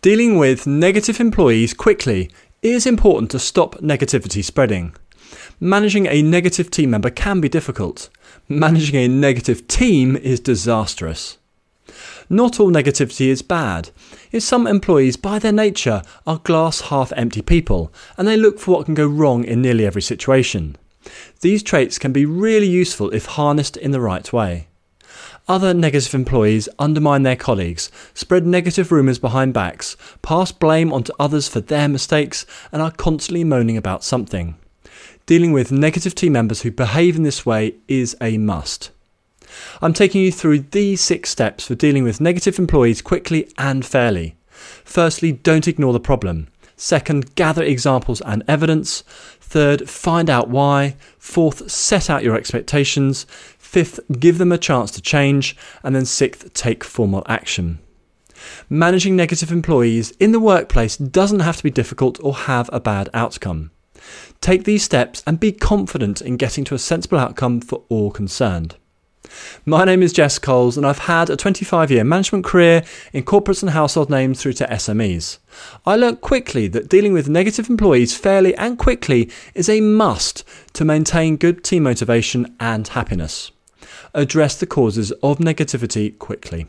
Dealing with negative employees quickly is important to stop negativity spreading. Managing a negative team member can be difficult. Managing a negative team is disastrous. Not all negativity is bad. If some employees, by their nature, are glass half empty people and they look for what can go wrong in nearly every situation. These traits can be really useful if harnessed in the right way. Other negative employees undermine their colleagues, spread negative rumours behind backs, pass blame onto others for their mistakes, and are constantly moaning about something. Dealing with negative team members who behave in this way is a must. I'm taking you through these six steps for dealing with negative employees quickly and fairly. Firstly, don't ignore the problem. Second, gather examples and evidence. Third, find out why. Fourth, set out your expectations. Fifth, give them a chance to change. And then sixth, take formal action. Managing negative employees in the workplace doesn't have to be difficult or have a bad outcome. Take these steps and be confident in getting to a sensible outcome for all concerned. My name is Jess Coles, and I've had a 25 year management career in corporates and household names through to SMEs. I learnt quickly that dealing with negative employees fairly and quickly is a must to maintain good team motivation and happiness. Address the causes of negativity quickly.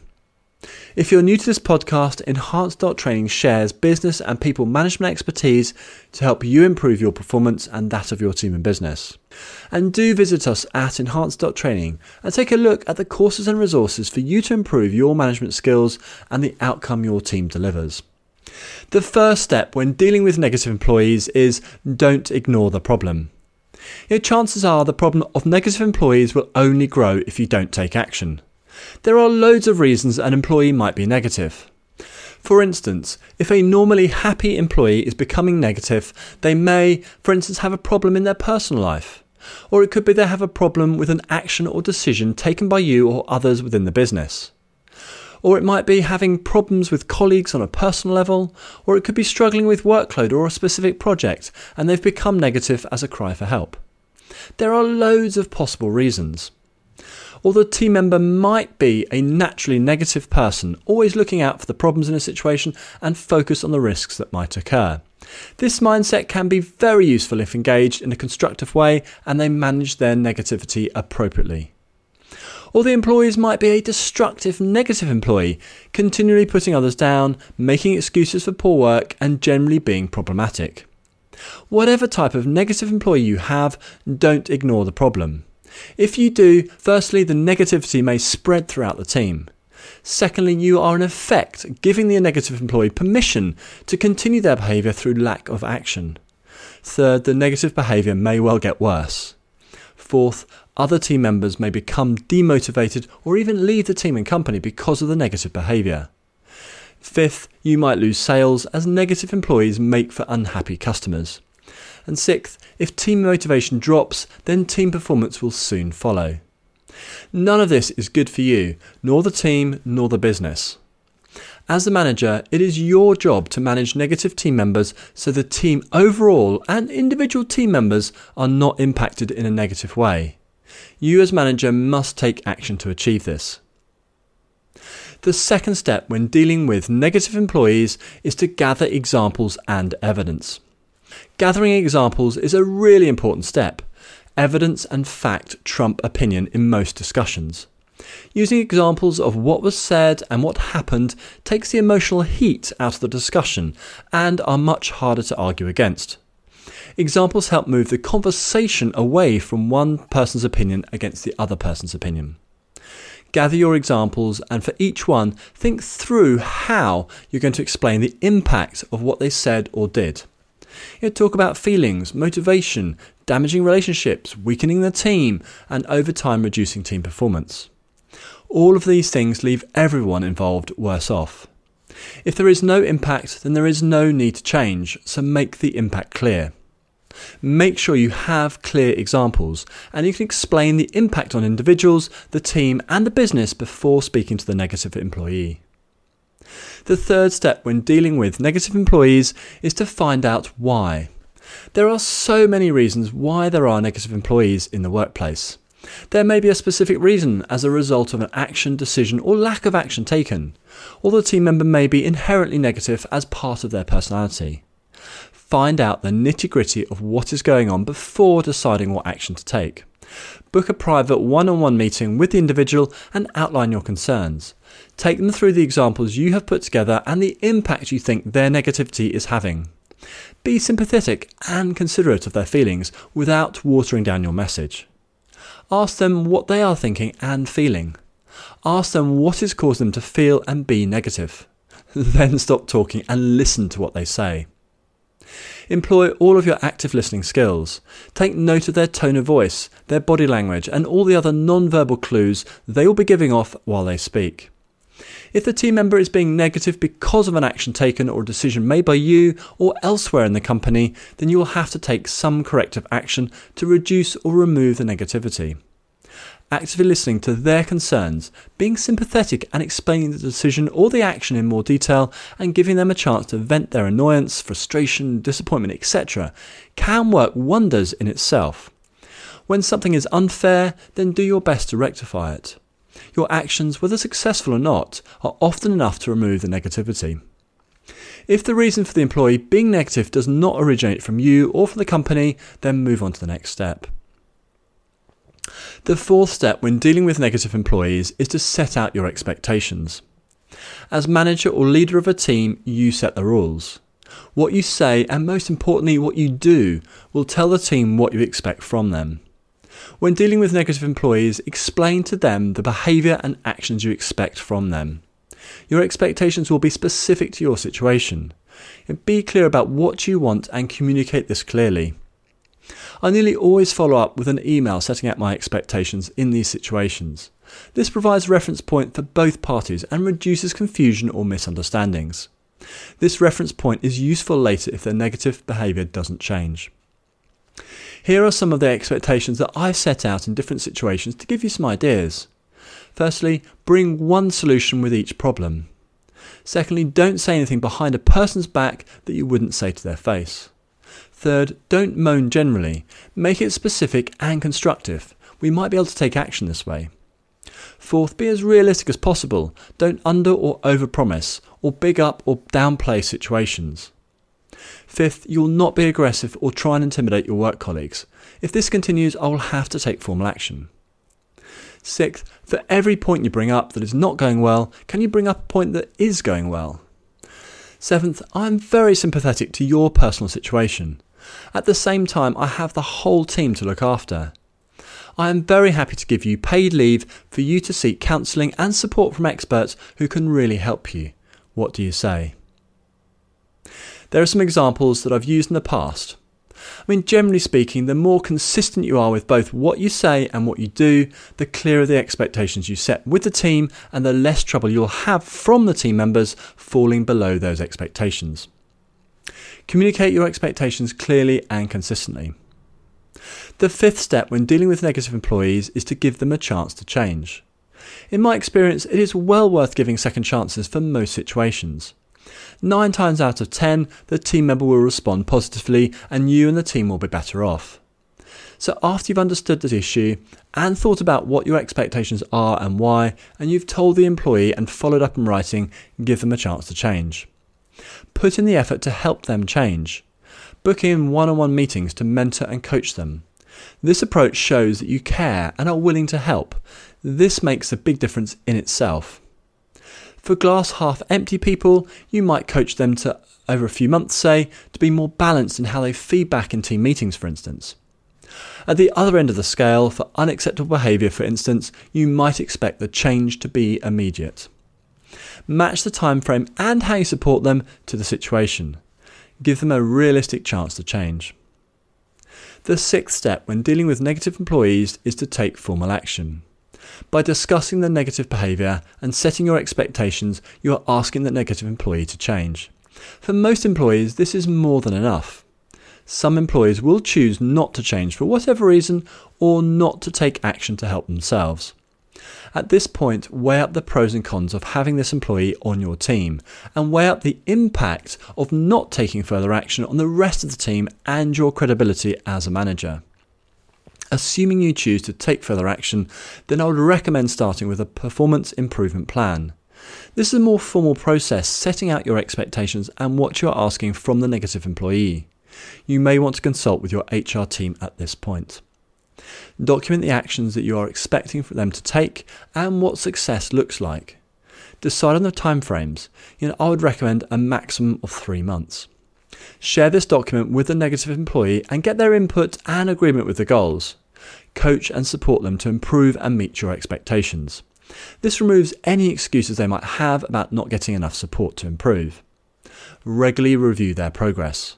If you're new to this podcast, Enhance Training shares business and people management expertise to help you improve your performance and that of your team and business. And do visit us at Enhance Training and take a look at the courses and resources for you to improve your management skills and the outcome your team delivers. The first step when dealing with negative employees is don't ignore the problem. Your chances are the problem of negative employees will only grow if you don't take action. There are loads of reasons an employee might be negative. For instance, if a normally happy employee is becoming negative, they may, for instance, have a problem in their personal life. Or it could be they have a problem with an action or decision taken by you or others within the business. Or it might be having problems with colleagues on a personal level, or it could be struggling with workload or a specific project and they've become negative as a cry for help. There are loads of possible reasons or the team member might be a naturally negative person, always looking out for the problems in a situation and focus on the risks that might occur. This mindset can be very useful if engaged in a constructive way and they manage their negativity appropriately. Or the employees might be a destructive negative employee, continually putting others down, making excuses for poor work, and generally being problematic. Whatever type of negative employee you have, don't ignore the problem. If you do, firstly, the negativity may spread throughout the team. Secondly, you are in effect giving the negative employee permission to continue their behaviour through lack of action. Third, the negative behaviour may well get worse. Fourth, other team members may become demotivated or even leave the team and company because of the negative behaviour. Fifth, you might lose sales as negative employees make for unhappy customers. And sixth, if team motivation drops, then team performance will soon follow. None of this is good for you, nor the team, nor the business. As the manager, it is your job to manage negative team members so the team overall and individual team members are not impacted in a negative way. You, as manager, must take action to achieve this. The second step when dealing with negative employees is to gather examples and evidence. Gathering examples is a really important step. Evidence and fact trump opinion in most discussions. Using examples of what was said and what happened takes the emotional heat out of the discussion and are much harder to argue against. Examples help move the conversation away from one person's opinion against the other person's opinion. Gather your examples and for each one, think through how you're going to explain the impact of what they said or did. You talk about feelings, motivation, damaging relationships, weakening the team, and over time reducing team performance. All of these things leave everyone involved worse off. If there is no impact, then there is no need to change, so make the impact clear. Make sure you have clear examples and you can explain the impact on individuals, the team, and the business before speaking to the negative employee. The third step when dealing with negative employees is to find out why. There are so many reasons why there are negative employees in the workplace. There may be a specific reason as a result of an action, decision, or lack of action taken, or the team member may be inherently negative as part of their personality. Find out the nitty gritty of what is going on before deciding what action to take. Book a private one on one meeting with the individual and outline your concerns. Take them through the examples you have put together and the impact you think their negativity is having. Be sympathetic and considerate of their feelings without watering down your message. Ask them what they are thinking and feeling. Ask them what has caused them to feel and be negative. Then stop talking and listen to what they say. Employ all of your active listening skills. Take note of their tone of voice, their body language, and all the other non-verbal clues they will be giving off while they speak. If the team member is being negative because of an action taken or a decision made by you or elsewhere in the company, then you will have to take some corrective action to reduce or remove the negativity. Actively listening to their concerns, being sympathetic and explaining the decision or the action in more detail, and giving them a chance to vent their annoyance, frustration, disappointment, etc., can work wonders in itself. When something is unfair, then do your best to rectify it. Your actions, whether successful or not, are often enough to remove the negativity. If the reason for the employee being negative does not originate from you or from the company, then move on to the next step. The fourth step when dealing with negative employees is to set out your expectations. As manager or leader of a team, you set the rules. What you say, and most importantly, what you do, will tell the team what you expect from them. When dealing with negative employees, explain to them the behaviour and actions you expect from them. Your expectations will be specific to your situation. Be clear about what you want and communicate this clearly. I nearly always follow up with an email setting out my expectations in these situations. This provides a reference point for both parties and reduces confusion or misunderstandings. This reference point is useful later if their negative behaviour doesn't change. Here are some of the expectations that I've set out in different situations to give you some ideas. Firstly, bring one solution with each problem. Secondly, don't say anything behind a person's back that you wouldn't say to their face. Third, don't moan generally. Make it specific and constructive. We might be able to take action this way. Fourth, be as realistic as possible. Don't under or over promise, or big up or downplay situations. Fifth, you will not be aggressive or try and intimidate your work colleagues. If this continues, I will have to take formal action. Sixth, for every point you bring up that is not going well, can you bring up a point that is going well? Seventh, I am very sympathetic to your personal situation. At the same time, I have the whole team to look after. I am very happy to give you paid leave for you to seek counselling and support from experts who can really help you. What do you say? There are some examples that I've used in the past. I mean, generally speaking, the more consistent you are with both what you say and what you do, the clearer the expectations you set with the team and the less trouble you'll have from the team members falling below those expectations. Communicate your expectations clearly and consistently. The fifth step when dealing with negative employees is to give them a chance to change. In my experience, it is well worth giving second chances for most situations. Nine times out of ten, the team member will respond positively and you and the team will be better off. So, after you've understood the issue and thought about what your expectations are and why, and you've told the employee and followed up in writing, give them a chance to change. Put in the effort to help them change. Book in one on one meetings to mentor and coach them. This approach shows that you care and are willing to help. This makes a big difference in itself. For glass half empty people, you might coach them to, over a few months, say, to be more balanced in how they feedback in team meetings, for instance. At the other end of the scale, for unacceptable behaviour, for instance, you might expect the change to be immediate. Match the time frame and how you support them to the situation. Give them a realistic chance to change. The sixth step when dealing with negative employees is to take formal action. By discussing the negative behaviour and setting your expectations, you are asking the negative employee to change. For most employees, this is more than enough. Some employees will choose not to change for whatever reason or not to take action to help themselves. At this point, weigh up the pros and cons of having this employee on your team and weigh up the impact of not taking further action on the rest of the team and your credibility as a manager. Assuming you choose to take further action, then I would recommend starting with a performance improvement plan. This is a more formal process setting out your expectations and what you are asking from the negative employee. You may want to consult with your HR team at this point. Document the actions that you are expecting them to take and what success looks like. Decide on the timeframes. You know, I would recommend a maximum of three months. Share this document with the negative employee and get their input and agreement with the goals. Coach and support them to improve and meet your expectations. This removes any excuses they might have about not getting enough support to improve. Regularly review their progress.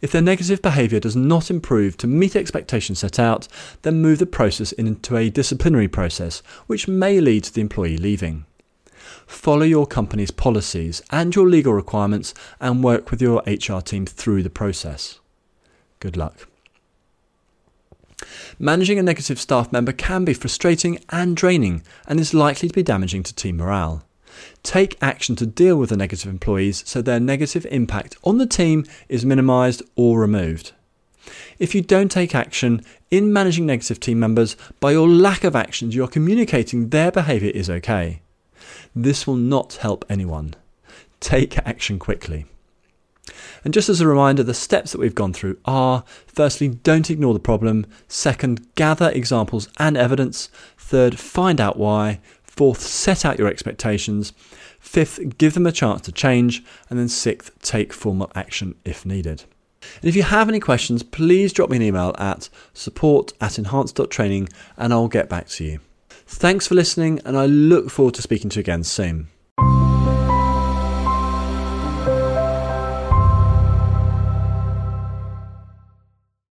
If their negative behaviour does not improve to meet expectations set out, then move the process into a disciplinary process, which may lead to the employee leaving. Follow your company's policies and your legal requirements and work with your HR team through the process. Good luck. Managing a negative staff member can be frustrating and draining and is likely to be damaging to team morale. Take action to deal with the negative employees so their negative impact on the team is minimised or removed. If you don't take action in managing negative team members, by your lack of actions, you are communicating their behaviour is okay. This will not help anyone. Take action quickly. And just as a reminder, the steps that we've gone through are firstly, don't ignore the problem. Second, gather examples and evidence. Third, find out why. Fourth, set out your expectations. Fifth, give them a chance to change. And then sixth, take formal action if needed. And if you have any questions, please drop me an email at support at enhance.training and I'll get back to you. Thanks for listening, and I look forward to speaking to you again soon.